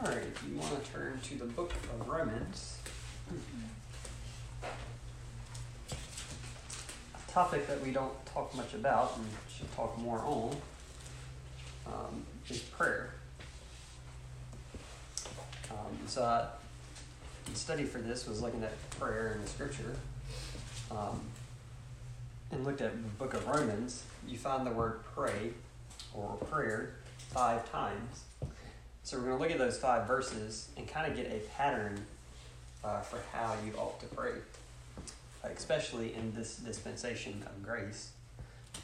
All right, if you want to turn to the book of Romans, a topic that we don't talk much about and should talk more on um, is prayer. Um, so, the study for this was looking at prayer in the scripture um, and looked at the book of Romans. You find the word pray or prayer five times. So we're going to look at those five verses and kind of get a pattern uh, for how you ought to pray, uh, especially in this dispensation of grace,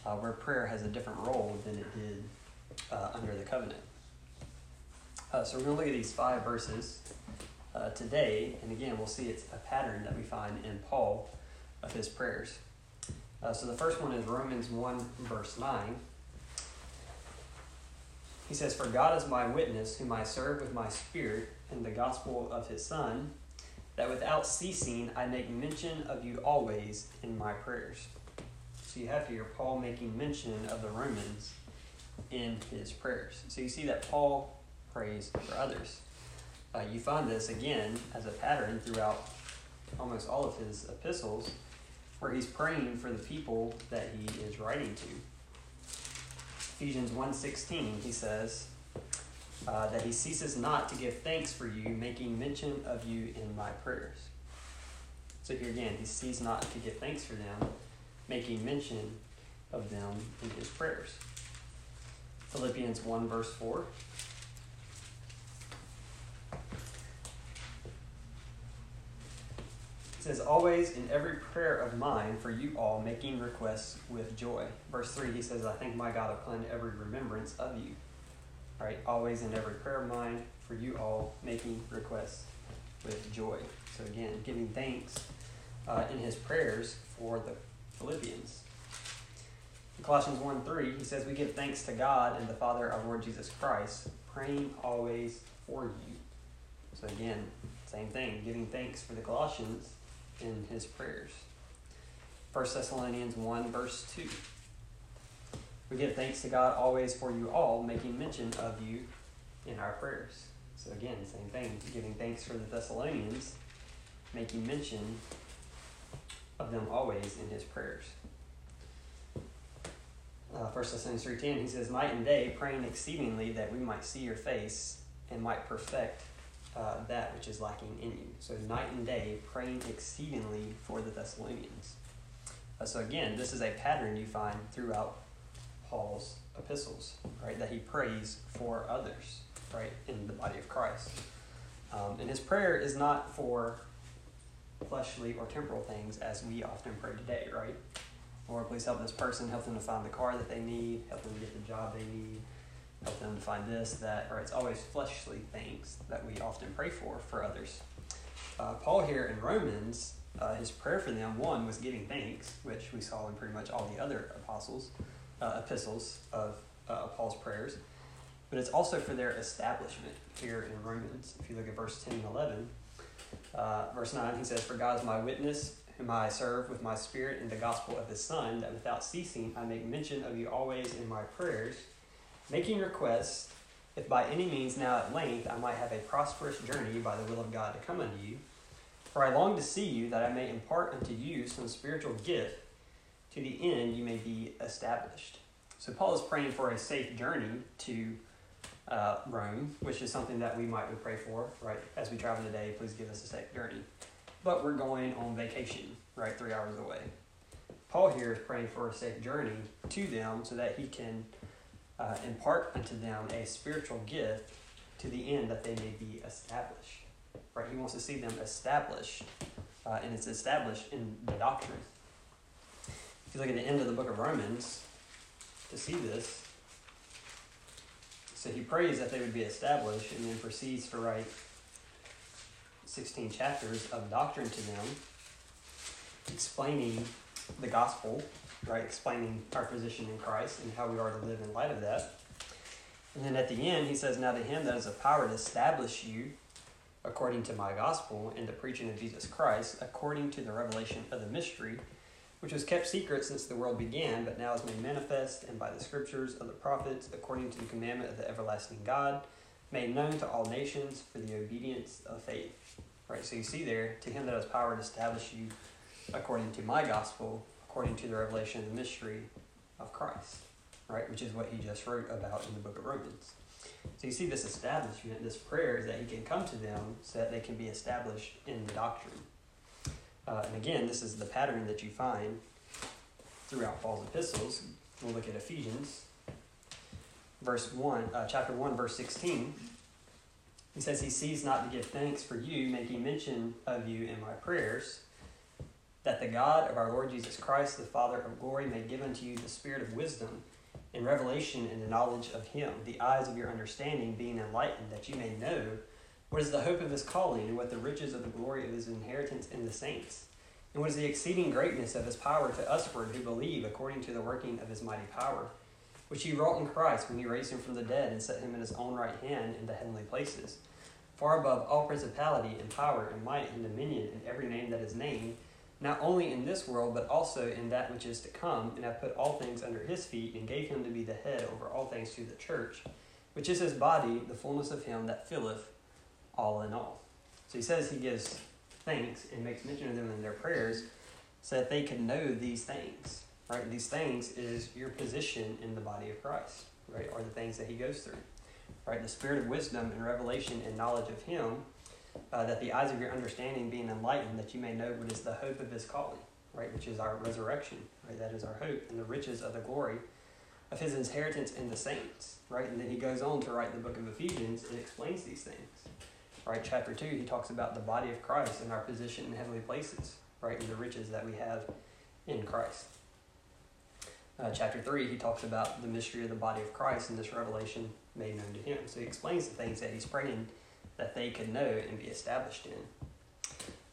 uh, where prayer has a different role than it did uh, under the covenant. Uh, so we're going to look at these five verses uh, today, and again, we'll see it's a pattern that we find in Paul of his prayers. so the first one is Romans 1, verse 9. He says, For God is my witness, whom I serve with my spirit in the gospel of his Son, that without ceasing I make mention of you always in my prayers. So you have here Paul making mention of the Romans in his prayers. So you see that Paul prays for others. Uh, you find this again as a pattern throughout almost all of his epistles, where he's praying for the people that he is writing to. Ephesians 1.16, he says uh, that he ceases not to give thanks for you, making mention of you in my prayers. So here again, he ceases not to give thanks for them, making mention of them in his prayers. Philippians 1 verse 4. Says, Always in every prayer of mine for you all, making requests with joy. Verse 3, he says, I thank my God upon every remembrance of you. Right? Always in every prayer of mine for you all, making requests with joy. So again, giving thanks uh, in his prayers for the Philippians. In Colossians 1 3, he says, We give thanks to God and the Father, our Lord Jesus Christ, praying always for you. So again, same thing, giving thanks for the Colossians in his prayers. 1 Thessalonians 1, verse 2. We give thanks to God always for you all, making mention of you in our prayers. So, again, same thing, giving thanks for the Thessalonians, making mention of them always in his prayers. Uh, 1 Thessalonians 3.10, he says, Night and day, praying exceedingly that we might see your face and might perfect uh, that which is lacking in you. So night and day, praying exceedingly for the Thessalonians. Uh, so again, this is a pattern you find throughout Paul's epistles, right? That he prays for others, right, in the body of Christ. Um, and his prayer is not for fleshly or temporal things as we often pray today, right? Lord, please help this person, help them to find the car that they need, help them get the job they need, help them find this, that, or it's always fleshly things that we often pray for for others. Uh, Paul here in Romans, uh, his prayer for them, one, was giving thanks, which we saw in pretty much all the other apostles, uh, epistles of uh, Paul's prayers, but it's also for their establishment here in Romans. If you look at verse 10 and 11, uh, verse 9, he says, For God is my witness, whom I serve with my spirit in the gospel of his Son, that without ceasing I make mention of you always in my prayers making requests, if by any means now at length I might have a prosperous journey by the will of God to come unto you. For I long to see you, that I may impart unto you some spiritual gift, to the end you may be established. So Paul is praying for a safe journey to uh, Rome, which is something that we might pray for, right? As we travel today, please give us a safe journey. But we're going on vacation, right? Three hours away. Paul here is praying for a safe journey to them so that he can uh, impart unto them a spiritual gift to the end that they may be established. Right? He wants to see them established, uh, and it's established in the doctrine. If you look at the end of the book of Romans, to see this, so he prays that they would be established, and then proceeds to write 16 chapters of doctrine to them, explaining the gospel right? Explaining our position in Christ and how we are to live in light of that. And then at the end, he says, Now to him that is a power to establish you according to my gospel and the preaching of Jesus Christ, according to the revelation of the mystery, which was kept secret since the world began, but now is made manifest, and by the scriptures of the prophets, according to the commandment of the everlasting God, made known to all nations for the obedience of faith. Right, so you see there, to him that has power to establish you according to my gospel, according to the revelation of the mystery of Christ, right, which is what he just wrote about in the book of Romans. So you see this establishment, this prayer is that he can come to them so that they can be established in the doctrine. Uh, and again, this is the pattern that you find throughout Paul's epistles. We'll look at Ephesians, verse one, uh, chapter one, verse sixteen. He says he sees not to give thanks for you, making mention of you in my prayers, that the God of our Lord Jesus Christ, the Father of glory, may give unto you the spirit of wisdom in revelation and the knowledge of him, the eyes of your understanding being enlightened, that you may know what is the hope of his calling, and what the riches of the glory of his inheritance in the saints, and what is the exceeding greatness of his power to usward who believe according to the working of his mighty power, which he wrought in Christ when he raised him from the dead and set him in his own right hand in the heavenly places, far above all principality and power and might and dominion and every name that is named not only in this world, but also in that which is to come, and hath put all things under his feet, and gave him to be the head over all things to the church, which is his body, the fullness of him that filleth all in all. So he says he gives thanks and makes mention of them in their prayers so that they can know these things. Right? These things is your position in the body of Christ, right? Are the things that he goes through. Right? The spirit of wisdom and revelation and knowledge of him uh, that the eyes of your understanding being enlightened, that you may know what is the hope of his calling, right, which is our resurrection, right? That is our hope, and the riches of the glory of his inheritance in the saints, right? And then he goes on to write the book of Ephesians and explains these things, right? Chapter 2, he talks about the body of Christ and our position in heavenly places, right? And the riches that we have in Christ. Uh, chapter 3, he talks about the mystery of the body of Christ and this revelation made known to him. So he explains the things that he's praying that they could know and be established in.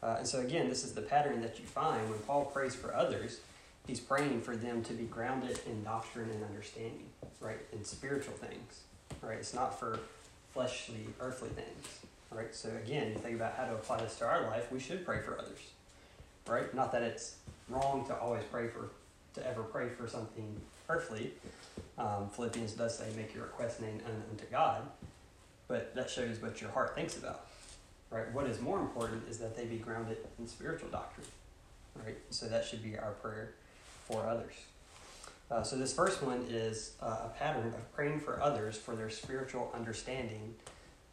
Uh, and so, again, this is the pattern that you find when Paul prays for others. He's praying for them to be grounded in doctrine and understanding, right? In spiritual things, right? It's not for fleshly, earthly things, right? So, again, you think about how to apply this to our life, we should pray for others, right? Not that it's wrong to always pray for, to ever pray for something earthly. Um, Philippians does say, make your request known unto God but that shows what your heart thinks about, right? What is more important is that they be grounded in spiritual doctrine, right? So that should be our prayer for others. Uh, so this first one is uh, a pattern of praying for others for their spiritual understanding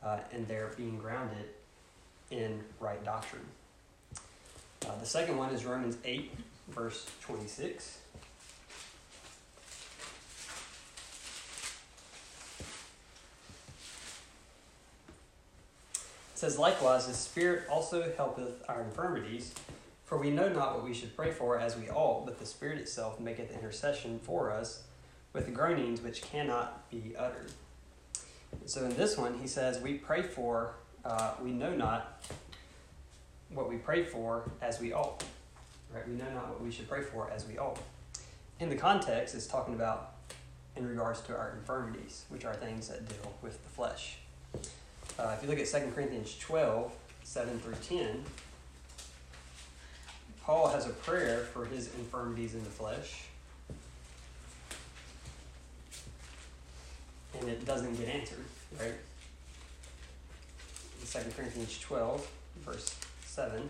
uh, and their being grounded in right doctrine. Uh, the second one is Romans 8, verse 26. Says, Likewise, the Spirit also helpeth our infirmities, for we know not what we should pray for as we ought, but the Spirit itself maketh intercession for us with groanings which cannot be uttered. So in this one, he says, We pray for, uh, we know not what we pray for as we ought. Right? We know not what we should pray for as we ought. In the context, it's talking about in regards to our infirmities, which are things that deal with the flesh. Uh, if you look at 2 Corinthians 12, 7 through 10, Paul has a prayer for his infirmities in the flesh. And it doesn't get answered, right? In 2 Corinthians 12, verse 7.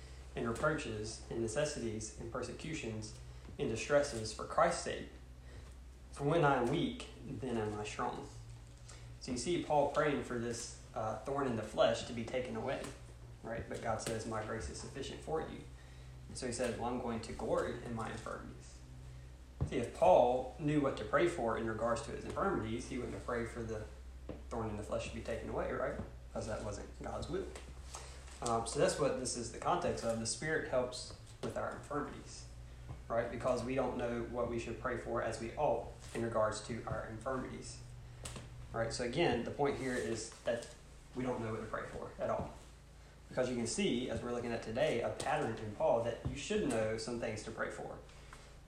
in reproaches, and necessities, and persecutions, and distresses for Christ's sake. For when I am weak, then am I strong. So you see Paul praying for this uh, thorn in the flesh to be taken away, right? But God says, My grace is sufficient for you. And so he says, Well, I'm going to glory in my infirmities. See, if Paul knew what to pray for in regards to his infirmities, he wouldn't have prayed for the thorn in the flesh to be taken away, right? Because that wasn't God's will. Um, so that's what this is the context of. The Spirit helps with our infirmities, right? Because we don't know what we should pray for as we ought in regards to our infirmities. Right? So again, the point here is that we don't know what to pray for at all. Because you can see, as we're looking at today, a pattern in Paul that you should know some things to pray for.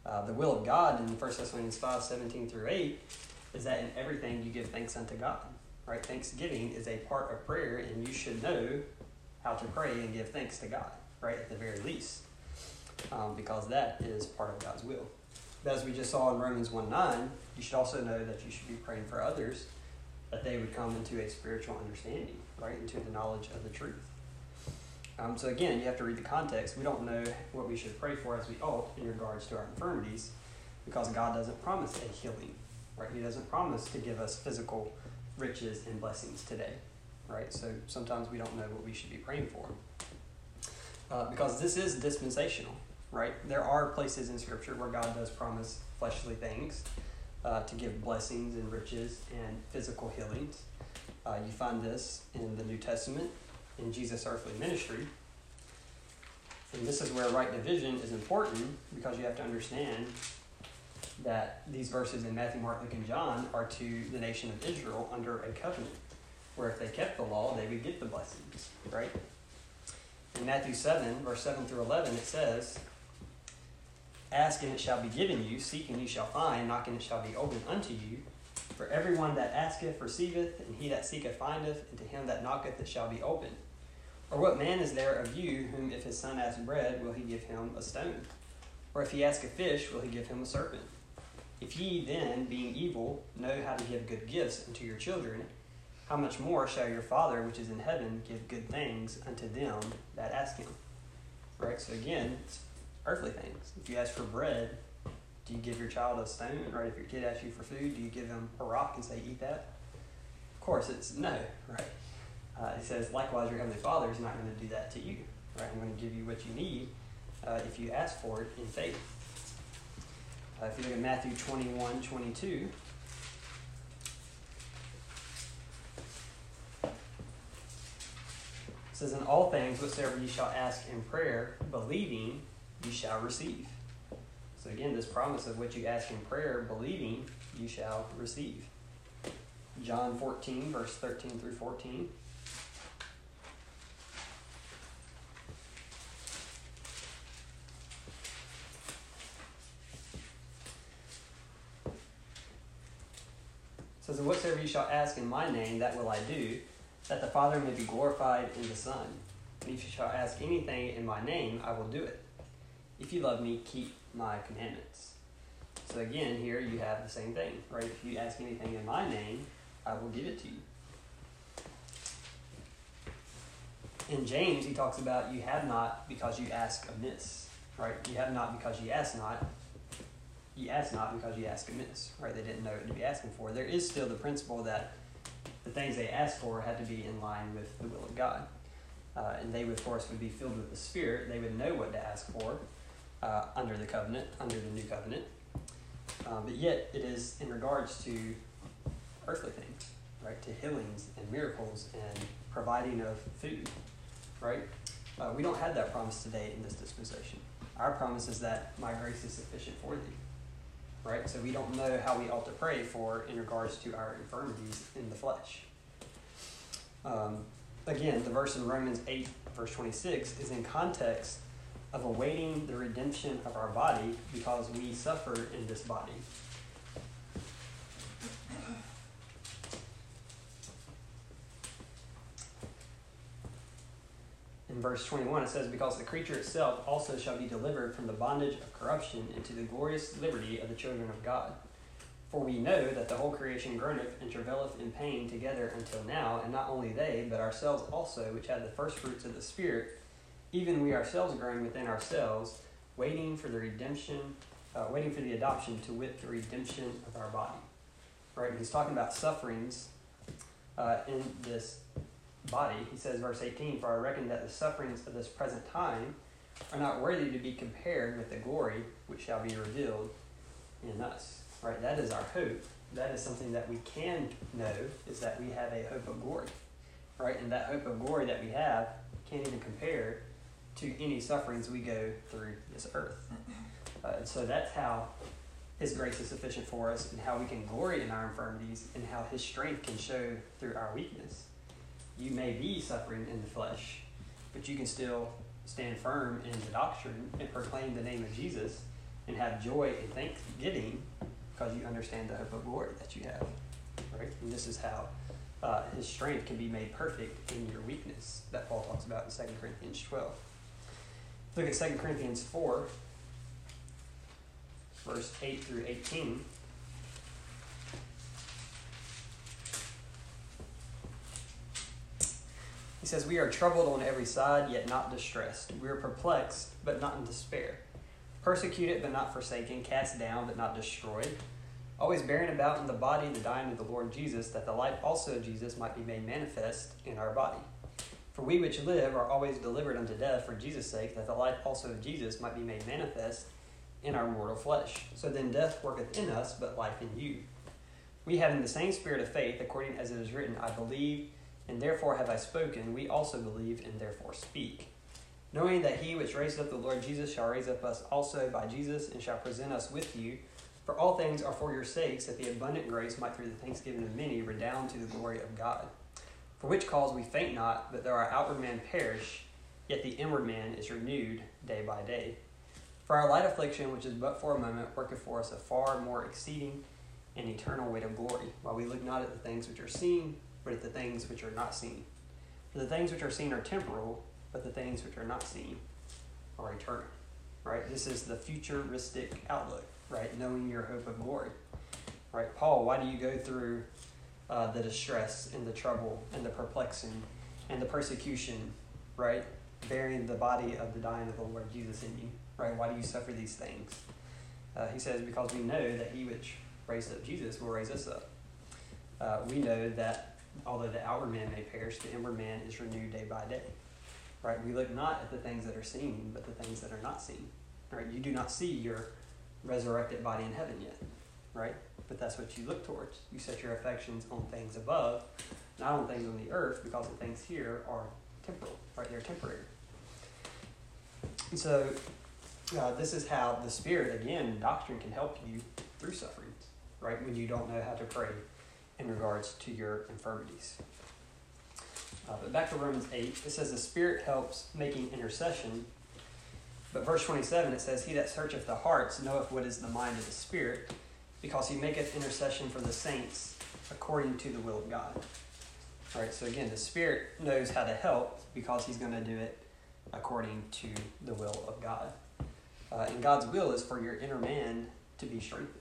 Uh, the will of God in 1 Thessalonians 5 17 through 8 is that in everything you give thanks unto God. Right? Thanksgiving is a part of prayer, and you should know how to pray and give thanks to God, right? At the very least, um, because that is part of God's will. But as we just saw in Romans 1 9, you should also know that you should be praying for others that they would come into a spiritual understanding, right? Into the knowledge of the truth. Um, so again, you have to read the context. We don't know what we should pray for as we ought in regards to our infirmities because God doesn't promise a healing, right? He doesn't promise to give us physical riches and blessings today, right? So sometimes we don't know what we should be praying for. Uh, because this is dispensational, right? There are places in Scripture where God does promise fleshly things uh, to give blessings and riches and physical healings. Uh, you find this in the New Testament in Jesus' earthly ministry. And this is where right division is important because you have to understand that these verses in Matthew, Mark, Luke, and John are to the nation of Israel under a covenant, where if they kept the law, they would get the blessings, right? In Matthew 7, verse 7 through 11, it says, Ask and it shall be given you, seek and you shall find, knock and it shall be opened unto you. For everyone that asketh receiveth, and he that seeketh findeth, and to him that knocketh it shall be opened. Or what man is there of you whom if his son ask bread, will he give him a stone? Or if he ask a fish, will he give him a serpent? If ye then, being evil, know how to give good gifts unto your children, how much more shall your Father which is in heaven give good things unto them that ask him? Right? So again, it's earthly things. If you ask for bread, do you give your child a stone? Right? If your kid asks you for food, do you give him a rock and say, eat that? Of course, it's no, right? Uh, it says, likewise, your heavenly Father is not going to do that to you. Right? I'm going to give you what you need uh, if you ask for it in faith. Uh, if you look at Matthew 21 22, says, In all things whatsoever you shall ask in prayer, believing, you shall receive. So again, this promise of what you ask in prayer, believing, you shall receive. John 14, verse 13 through 14. says, And whatsoever you shall ask in my name, that will I do, that the Father may be glorified in the Son. And if you shall ask anything in my name, I will do it. If you love me, keep my commandments. So again, here you have the same thing, right? If you ask anything in my name, I will give it to you. In James, he talks about you have not because you ask amiss, right? You have not because you ask not you ask not because you ask amiss, right? They didn't know what to be asking for. There is still the principle that the things they asked for had to be in line with the will of God. Uh, and they, of course, would be filled with the Spirit. They would know what to ask for uh, under the covenant, under the new covenant. Uh, but yet, it is in regards to earthly things, right? To healings and miracles and providing of food, right? Uh, we don't have that promise today in this dispensation. Our promise is that my grace is sufficient for thee right? So we don't know how we ought to pray for in regards to our infirmities in the flesh. Um, again, the verse in Romans 8, verse 26, is in context of awaiting the redemption of our body because we suffer in this body. Verse 21, it says, Because the creature itself also shall be delivered from the bondage of corruption into the glorious liberty of the children of God. For we know that the whole creation groaneth and travaileth in pain together until now, and not only they, but ourselves also, which had the first fruits of the Spirit, even we ourselves groan within ourselves, waiting for the redemption, uh, waiting for the adoption to wit the redemption of our body. Right? He's talking about sufferings uh, in this body. He says, verse 18, For I reckon that the sufferings of this present time are not worthy to be compared with the glory which shall be revealed in us. Right? That is our hope. That is something that we can know is that we have a hope of glory. Right? And that hope of glory that we have can't even compare to any sufferings we go through this earth. Uh, and so that's how His grace is sufficient for us, and how we can glory in our infirmities, and how His strength can show through our weakness. You may be suffering in the flesh, but you can still stand firm in the doctrine and proclaim the name of Jesus and have joy and thanksgiving because you understand the hope of glory that you have. Right? And this is how uh, his strength can be made perfect in your weakness that Paul talks about in 2 Corinthians 12. Look at 2 Corinthians 4, verse 8 through 18. He says, We are troubled on every side, yet not distressed. We are perplexed, but not in despair. Persecuted, but not forsaken. Cast down, but not destroyed. Always bearing about in the body the dying of the Lord Jesus, that the life also of Jesus might be made manifest in our body. For we which live are always delivered unto death for Jesus' sake, that the life also of Jesus might be made manifest in our mortal flesh. So then death worketh in us, but life in you. We having the same spirit of faith, according as it is written, I believe, and therefore have I spoken, we also believe, and therefore speak. Knowing that he which raised up the Lord Jesus shall raise up us also by Jesus, and shall present us with you. For all things are for your sakes, that the abundant grace might through the thanksgiving of many redound to the glory of God. For which cause we faint not, but though our outward man perish, yet the inward man is renewed day by day. For our light affliction, which is but for a moment, worketh for us a far more exceeding and eternal weight of glory, while we look not at the things which are seen, but at the things which are not seen. For the things which are seen are temporal, but the things which are not seen are eternal. Right? This is the futuristic outlook, right? Knowing your hope of glory. Right? Paul, why do you go through uh, the distress and the trouble and the perplexing and the persecution, right? Bearing the body of the dying of the Lord Jesus in you, right? Why do you suffer these things? Uh, he says, because we know that he which raised up Jesus will raise us up. Uh, we know that although the outward man may perish, the inward man is renewed day by day. Right? We look not at the things that are seen, but the things that are not seen. Right? You do not see your resurrected body in heaven yet. Right? but that's what you look towards. You set your affections on things above, not on things on the earth, because the things here are temporal, right? They're temporary. And so, uh, this is how the Spirit, again, doctrine can help you through sufferings, right? When you don't know how to pray in regards to your infirmities. Uh, but back to Romans 8, it says the Spirit helps making intercession. But verse 27, it says, He that searcheth the hearts knoweth what is the mind of the Spirit, because he maketh intercession for the saints according to the will of God. All right, so again, the Spirit knows how to help because he's going to do it according to the will of God. Uh, and God's will is for your inner man to be strengthened.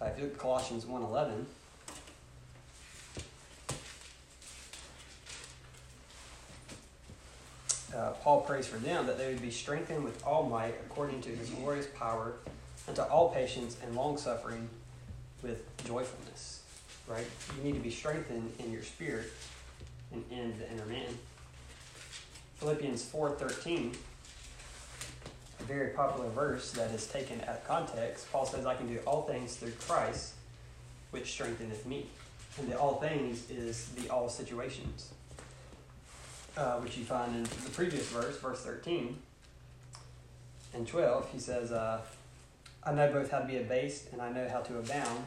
Uh, if you look at Colossians 1.11, uh, Paul prays for them that they would be strengthened with all might according to his glorious power unto all patience and long suffering with joyfulness. Right? You need to be strengthened in your spirit and in the inner man. Philippians 4:13, a very popular verse that is taken out of context. Paul says, "I can do all things through Christ, which strengtheneth me." And the all things is the all situations, uh, which you find in the previous verse, verse 13 and 12. He says, uh, I know both how to be abased and I know how to abound.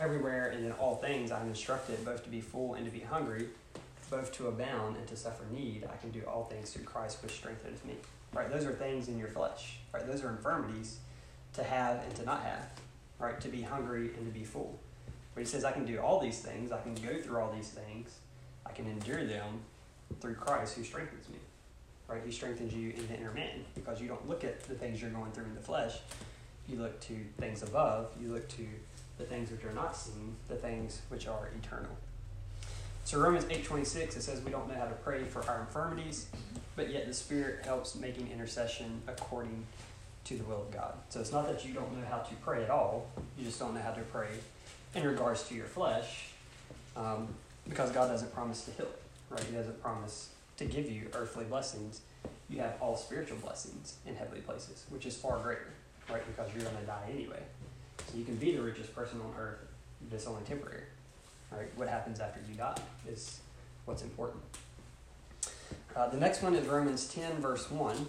Everywhere and in all things I am instructed both to be full and to be hungry, both to abound and to suffer need. I can do all things through Christ which strengtheneth me. Right? Those are things in your flesh. Right? Those are infirmities to have and to not have. Right? To be hungry and to be full. But he says, I can do all these things. I can go through all these things. I can endure them through Christ who strengthens me. Right? He strengthens you in the inner man because you don't look at the things you're going through in the flesh you look to things above, you look to the things which are not seen, the things which are eternal. So Romans 8:26 it says we don't know how to pray for our infirmities, but yet the Spirit helps making intercession according to the will of God. So it's not that you don't know how to pray at all, you just don't know how to pray in regards to your flesh, um, because God doesn't promise to heal it, right? He doesn't promise to give you earthly blessings. You have all spiritual blessings in heavenly places, which is far greater right? Because you're going to die anyway. So you can be the richest person on earth, but it's only temporary, right? What happens after you die is what's important. Uh, the next one is Romans 10, verse 1.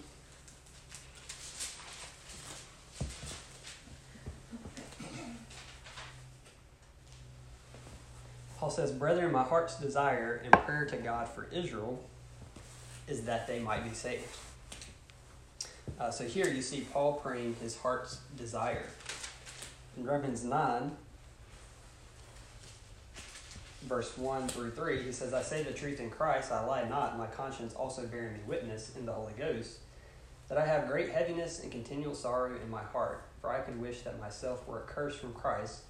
Paul says, Brethren, my heart's desire and prayer to God for Israel is that they might be saved. Uh, so here you see Paul praying his heart's desire. In Romans 9, verse 1 through 3, he says, I say the truth in Christ, I lie not, my conscience also bearing me witness in the Holy Ghost, that I have great heaviness and continual sorrow in my heart, for I could wish that myself were accursed from Christ,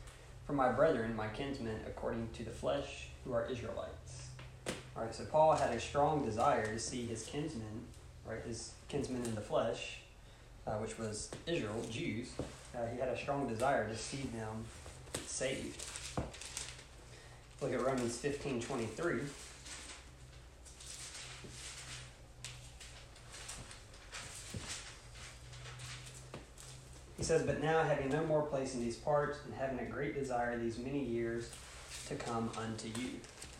from my brethren, my kinsmen, according to the flesh, who are Israelites. All right, so Paul had a strong desire to see his kinsmen, right, his kinsmen in the flesh, uh, which was Israel, Jews. Uh, he had a strong desire to see them saved. Look at Romans 15 23. Says, But now, having no more place in these parts, and having a great desire these many years to come unto you.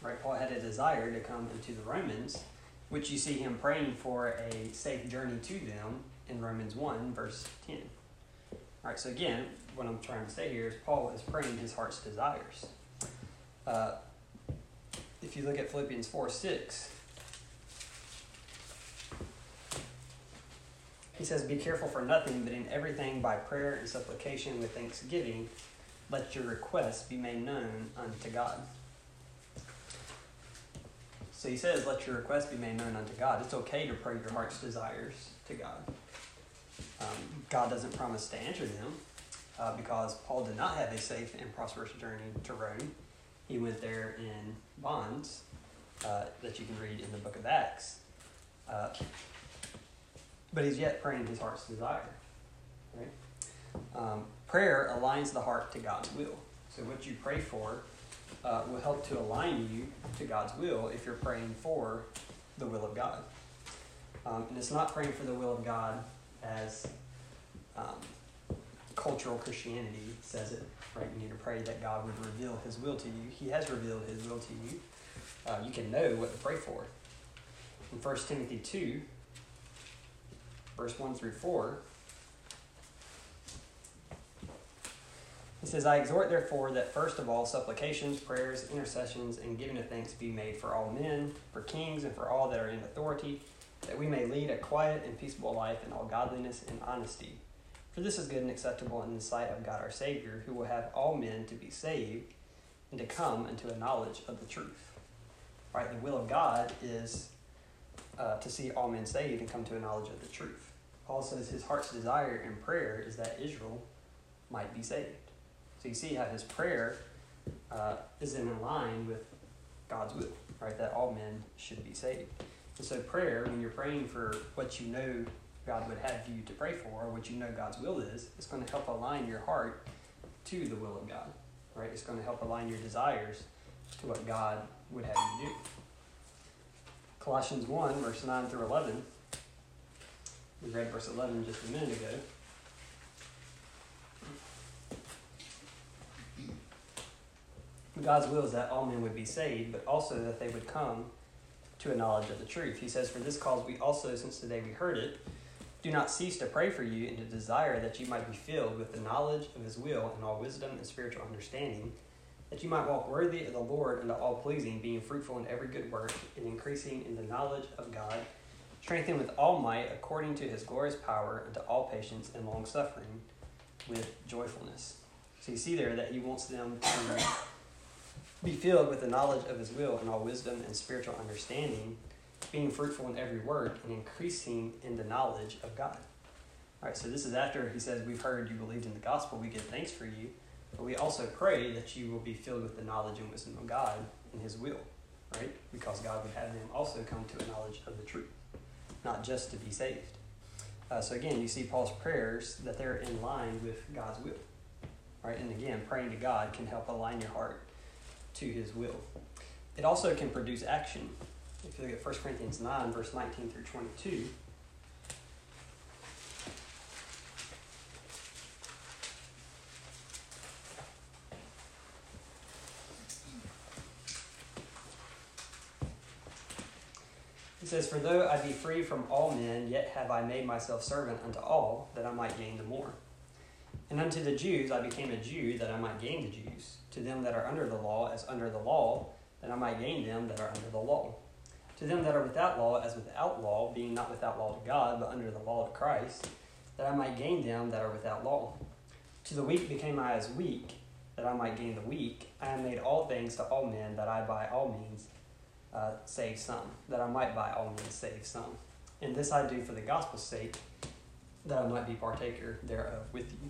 Right? Paul had a desire to come unto the Romans, which you see him praying for a safe journey to them in Romans 1, verse 10. All right, so again, what I'm trying to say here is Paul is praying his heart's desires. Uh, if you look at Philippians 4 6, he says, Be careful for nothing, but in everything by prayer and supplication with thanksgiving, let your requests be made known unto God. So he says, Let your requests be made known unto God. It's okay to pray your heart's desires to God. Um, God doesn't promise to answer them uh, because Paul did not have a safe and prosperous journey to Rome. He went there in bonds uh, that you can read in the book of Acts. Uh, but he's yet praying his heart's desire. Right? Um, prayer aligns the heart to God's will. So what you pray for uh, will help to align you to God's will if you're praying for the will of God. Um, and it's not praying for the will of God as um, cultural Christianity says it, right? You need to pray that God would reveal His will to you. He has revealed His will to you. Uh, you can know what to pray for. In 1 Timothy 2, verse 1 through 4, he says, I exhort therefore that first of all supplications, prayers, intercessions, and giving of thanks be made for all men, for kings, and for all that are in authority that we may lead a quiet and peaceable life in all godliness and honesty. For this is good and acceptable in the sight of God our Savior, who will have all men to be saved and to come unto a knowledge of the truth. Right? The will of God is uh, to see all men saved and come to a knowledge of the truth. Paul says his heart's desire in prayer is that Israel might be saved. So you see how his prayer uh, is in line with God's will, right? That all men should be saved. And so prayer, when you're praying for what you know God would have you to pray for, or what you know God's will is, it's going to help align your heart to the will of God. Right? It's going to help align your desires to what God would have you do. Colossians 1, verse 9 through 11. We read verse 11 just a minute ago. God's will is that all men would be saved, but also that they would come to a knowledge of the truth. He says, For this cause we also, since the day we heard it, do not cease to pray for you and to desire that you might be filled with the knowledge of his will and all wisdom and spiritual understanding, that you might walk worthy of the Lord unto all pleasing, being fruitful in every good work and increasing in the knowledge of God, strengthened with all might according to his glorious power unto all patience and long suffering with joyfulness. So you see there that he wants them to be filled with the knowledge of his will and all wisdom and spiritual understanding, being fruitful in every work and increasing in the knowledge of God. All right, so this is after he says, We've heard you believed in the gospel, we give thanks for you, but we also pray that you will be filled with the knowledge and wisdom of God and his will, right? Because God would have them also come to a knowledge of the truth, not just to be saved. Uh, so again, you see Paul's prayers that they're in line with God's will, right? And again, praying to God can help align your heart to his will. It also can produce action. If you look at 1 Corinthians 9, verse 19 through 22, says, For though I be free from all men, yet have I made myself servant unto all, that I might gain the more. And unto the Jews I became a Jew that I might gain the Jews. To them that are under the law, as under the law, that I might gain them that are under the law. To them that are without law, as without law, being not without law to God, but under the law of Christ, that I might gain them that are without law. To the weak became I as weak, that I might gain the weak. I have made all things to all men, that I by all means uh, save some, that I might by all means save some. And this I do for the gospel's sake, that I might be partaker thereof with you.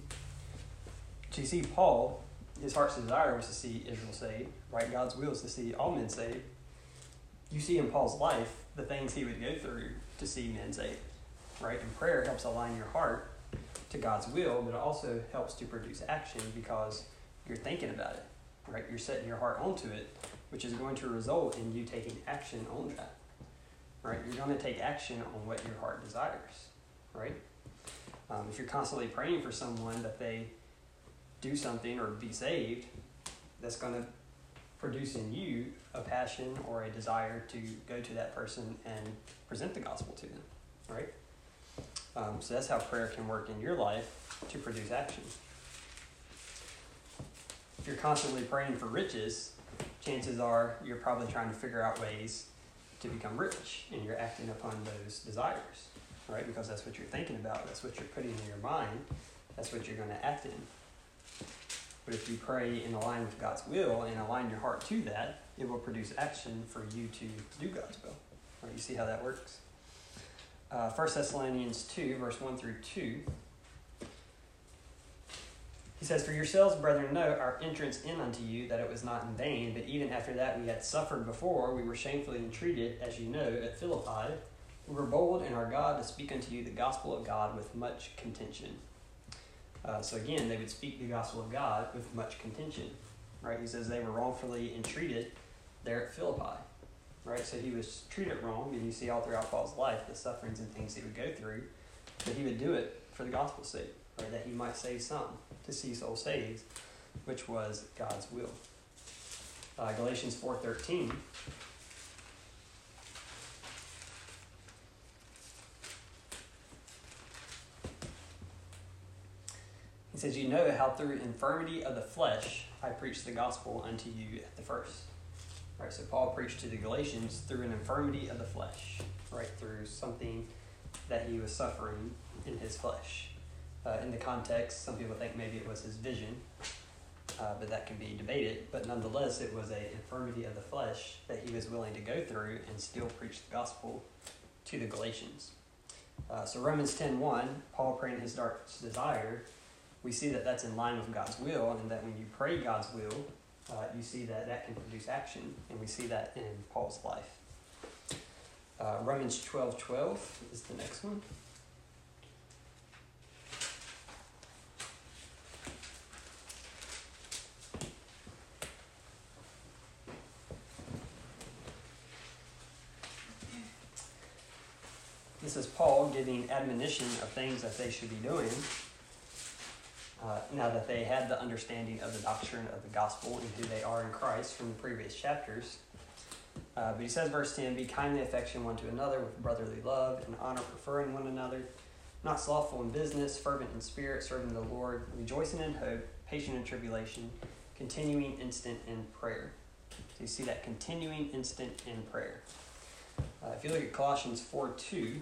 So you see, Paul, his heart's desire was to see Israel saved, right? God's will is to see all men saved. You see in Paul's life the things he would go through to see men saved, right? And prayer helps align your heart to God's will, but it also helps to produce action because you're thinking about it, right? You're setting your heart onto it, which is going to result in you taking action on that, right? You're going to take action on what your heart desires, right? Um, if you're constantly praying for someone that they do something or be saved, that's going to produce in you a passion or a desire to go to that person and present the gospel to them, right? Um, so that's how prayer can work in your life to produce action. If you're constantly praying for riches, chances are you're probably trying to figure out ways to become rich and you're acting upon those desires, right? Because that's what you're thinking about, that's what you're putting in your mind, that's what you're going to act in. But if you pray in line with God's will and align your heart to that, it will produce action for you to do God's will. Right? You see how that works? Uh, 1 Thessalonians 2, verse 1 through 2. He says, For yourselves, brethren, know our entrance in unto you, that it was not in vain, but even after that we had suffered before, we were shamefully entreated, as you know, at Philippi. We were bold in our God to speak unto you the gospel of God with much contention. Uh, so again, they would speak the gospel of God with much contention. Right? He says they were wrongfully entreated there at Philippi. Right? So he was treated wrong, and you see all throughout Paul's life the sufferings and things he would go through, but he would do it for the gospel's sake, right? That he might save some, to see souls saved, which was God's will. Uh, Galatians four thirteen. He says, You know how through infirmity of the flesh I preached the gospel unto you at the first. Right, so Paul preached to the Galatians through an infirmity of the flesh, right, through something that he was suffering in his flesh. Uh, in the context, some people think maybe it was his vision, uh, but that can be debated. But nonetheless, it was an infirmity of the flesh that he was willing to go through and still preach the gospel to the Galatians. Uh, so Romans 10.1, Paul praying his darkest desire, we see that that's in line with God's will, and that when you pray God's will, uh, you see that that can produce action, and we see that in Paul's life. Uh, Romans 12 12 is the next one. This is Paul giving admonition of things that they should be doing uh, now that they had the understanding of the doctrine of the gospel and who they are in Christ from the previous chapters. Uh, but he says, verse 10 Be kindly affection one to another with brotherly love and honor, preferring one another, not slothful in business, fervent in spirit, serving the Lord, rejoicing in hope, patient in tribulation, continuing instant in prayer. So you see that continuing instant in prayer. Uh, if you look at Colossians 4 2,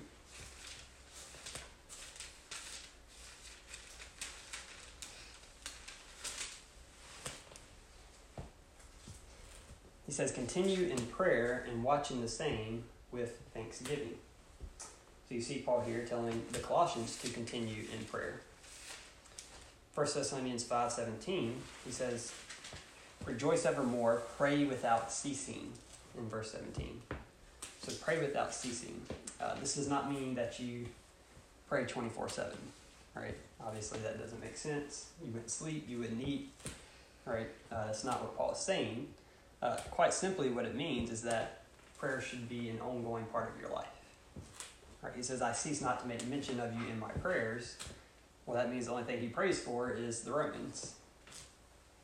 He says, continue in prayer and watching the same with thanksgiving. So you see Paul here telling the Colossians to continue in prayer. 1 Thessalonians 5.17, he says, Rejoice evermore, pray without ceasing, in verse 17. So pray without ceasing. Uh, this does not mean that you pray 24-7, right? Obviously that doesn't make sense. You wouldn't sleep, you wouldn't eat, right? Uh, that's not what Paul is saying. Uh, quite simply, what it means is that prayer should be an ongoing part of your life. Right? He says, I cease not to make mention of you in my prayers. Well, that means the only thing he prays for is the Romans.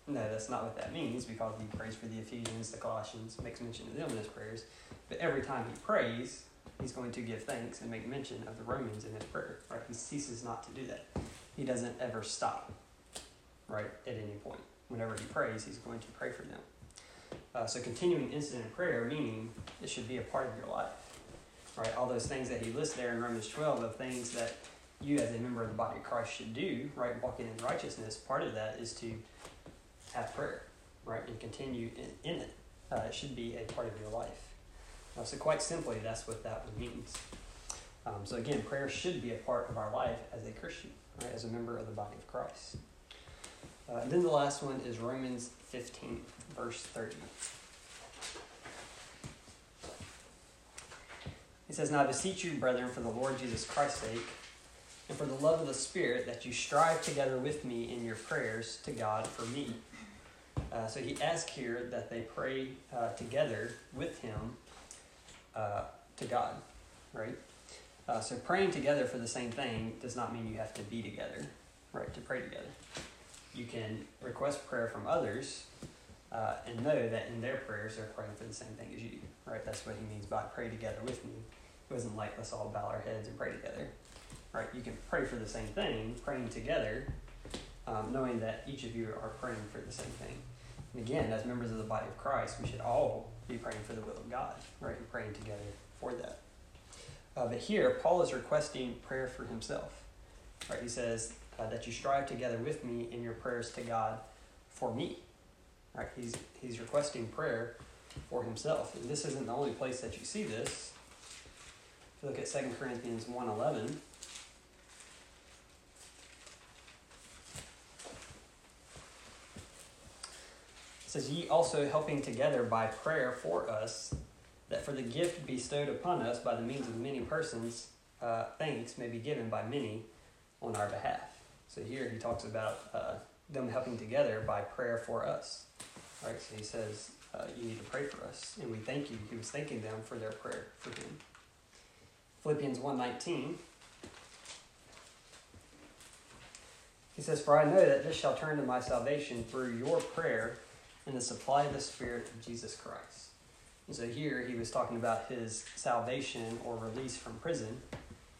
No, that's not what that means because he prays for the Ephesians, the Colossians, makes mention of them in his prayers. But every time he prays, he's going to give thanks and make mention of the Romans in his prayer. Right? He ceases not to do that. He doesn't ever stop. right, at any point. Whenever he prays, he's going to pray for them. Uh, so continuing instant prayer, meaning it should be a part of your life. Right? All those things that he lists there in Romans 12 of things that you as a member of the body of Christ should do, right, walking in righteousness, part of that is to have prayer, right, and continue in, in it. Uh, it should be a part of your life. Uh, so quite simply, that's what that means. Um, so again, prayer should be a part of our life as a Christian, right, as a member of the body of Christ. Uh, then the last one is Romans 15, verse 30. He says, Now I beseech you, brethren, for the Lord Jesus Christ's sake, and for the love of the Spirit, that you strive together with me in your prayers to God for me. Uh, so he asks here that they pray uh, together with him uh, to God, right? Uh, so praying together for the same thing does not mean you have to be together, right, to pray together. You can request prayer from others uh, and know that in their prayers they're praying for the same thing as you, right? That's what he means by pray together with me. It wasn't like let's all bow our heads and pray together, right? You can pray for the same thing, praying together, um, knowing that each of you are praying for the same thing. And again, as members of the body of Christ, we should all be praying for the will of God, right? And praying together for that. Uh, but here, Paul is requesting prayer for himself, right? He says uh, that you strive together with me in your prayers to God for me, right? He's he's requesting prayer for himself, and this isn't the only place that you see this. If you look at 2 Corinthians 1.11, It says, Ye also helping together by prayer for us, that for the gift bestowed upon us by the means of many persons, uh, thanks may be given by many on our behalf. So here he talks about uh, them helping together by prayer for us. Right? So he says, uh, You need to pray for us. And we thank you. He was thanking them for their prayer for him. Philippians 1.19 He says, For I know that this shall turn to my salvation through your prayer and the supply of the Spirit of Jesus Christ. And so here he was talking about his salvation or release from prison,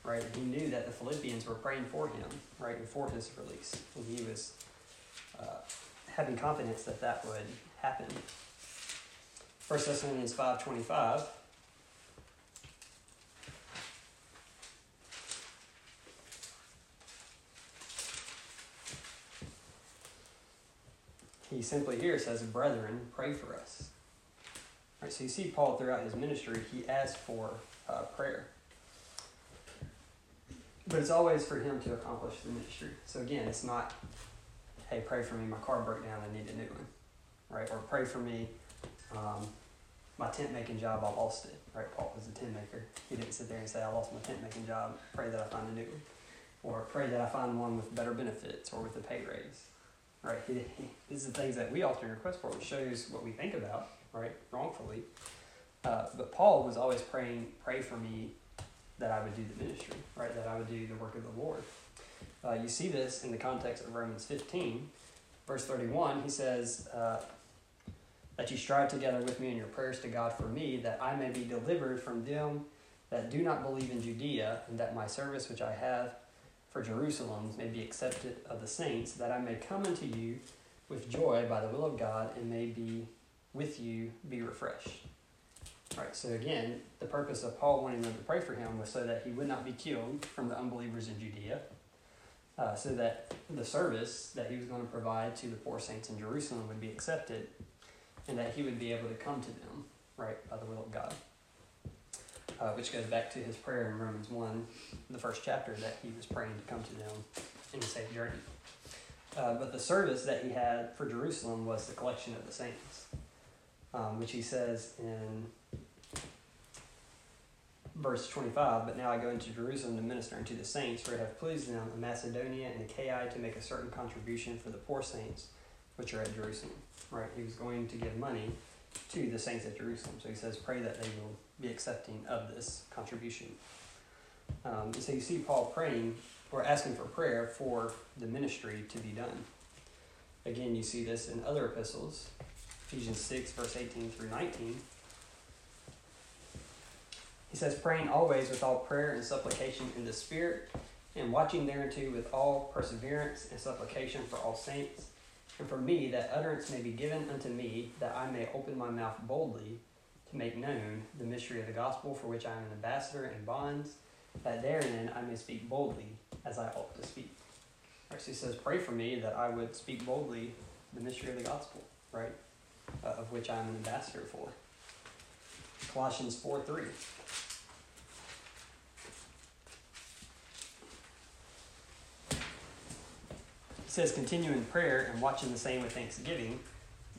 right? He knew that the Philippians were praying for him, right, and for his release. And he was uh, having confidence that that would happen. 1 Thessalonians 5.25 he simply here says, Brethren, pray for us. Right, so you see Paul throughout his ministry, he asked for uh, prayer. But it's always for him to accomplish the ministry. So again, it's not, hey, pray for me, my car broke down, I need a new one. Right? Or pray for me, um, my tent making job, I lost it. Right? Paul was a tent maker. He didn't sit there and say, I lost my tent making job, pray that I find a new one. Or pray that I find one with better benefits or with a pay raise right? He, he, these are things that we often request for, which shows what we think about, right, wrongfully. Uh, but Paul was always praying, pray for me that I would do the ministry, right, that I would do the work of the Lord. Uh, you see this in the context of Romans 15, verse 31. He says, uh, That you strive together with me in your prayers to God for me, that I may be delivered from them that do not believe in Judea, and that my service which I have for Jerusalem may be accepted of the saints, that I may come unto you with joy by the will of God, and may be with you be refreshed. Right, so again, the purpose of Paul wanting them to pray for him was so that he would not be killed from the unbelievers in Judea, uh, so that the service that he was going to provide to the poor saints in Jerusalem would be accepted, and that he would be able to come to them, right, by the will of God uh, which goes back to his prayer in Romans 1, the first chapter, that he was praying to come to them in a safe journey. Uh, but the service that he had for Jerusalem was the collection of the saints, um, which he says in verse 25 But now I go into Jerusalem to minister unto the saints, for it hath pleased them in Macedonia and Achaia to make a certain contribution for the poor saints which are at Jerusalem. Right? He was going to give money to the saints at Jerusalem. So he says, Pray that they will be accepting of this contribution. Um, so you see Paul praying or asking for prayer for the ministry to be done. Again, you see this in other epistles, Ephesians 6, verse 18 through 19. He says, praying always with all prayer and supplication in the Spirit, and watching thereunto with all perseverance and supplication for all saints, And for me, that utterance may be given unto me, that I may open my mouth boldly to make known the mystery of the gospel, for which I am an ambassador in bonds, that therein I may speak boldly as I ought to speak. He says, Pray for me that I would speak boldly the mystery of the gospel, right? Uh, of which I am an ambassador for. Colossians 4 3. He says, continue in prayer and watching the same with thanksgiving,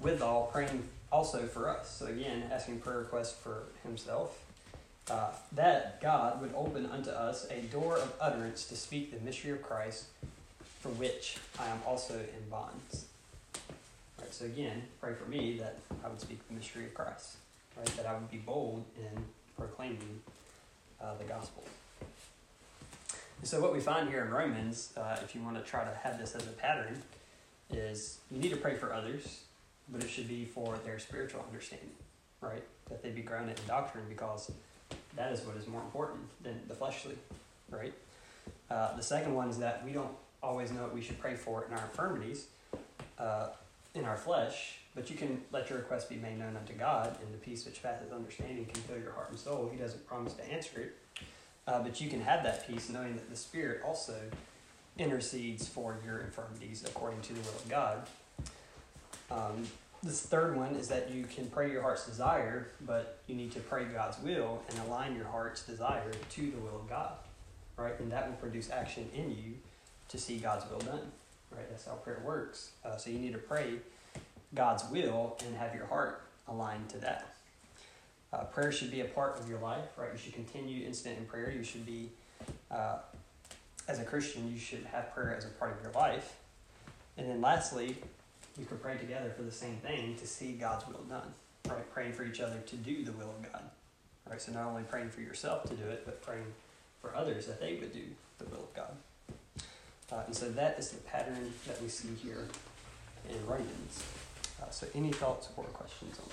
with all praying also for us. So again, asking prayer requests for himself. Uh, that God would open unto us a door of utterance to speak the mystery of Christ, for which I am also in bonds. Right, so again, pray for me that I would speak the mystery of Christ, right? That I would be bold in proclaiming uh, the gospel. So what we find here in Romans, uh, if you want to try to have this as a pattern, is you need to pray for others, but it should be for their spiritual understanding, right? That they be grounded in doctrine, because that is what is more important than the fleshly, right? Uh, the second one is that we don't always know what we should pray for in our infirmities, uh, in our flesh, but you can let your request be made known unto God, and the peace which passeth understanding can fill your heart and soul. He doesn't promise to answer it, uh, but you can have that peace knowing that the Spirit also intercedes for your infirmities according to the will of God. Um, this third one is that you can pray your heart's desire, but you need to pray God's will and align your heart's desire to the will of God, right? And that will produce action in you to see God's will done, right? That's how prayer works. Uh, so you need to pray God's will and have your heart aligned to that. Uh, prayer should be a part of your life, right? You should continue instant in prayer. You should be, uh, as a Christian, you should have prayer as a part of your life. And then lastly, you can pray together for the same thing to see God's will done, right? Praying for each other to do the will of God, right? So not only praying for yourself to do it, but praying for others that they would do the will of God. Uh, and so that is the pattern that we see here in Romans. Uh, so any thoughts or questions on that?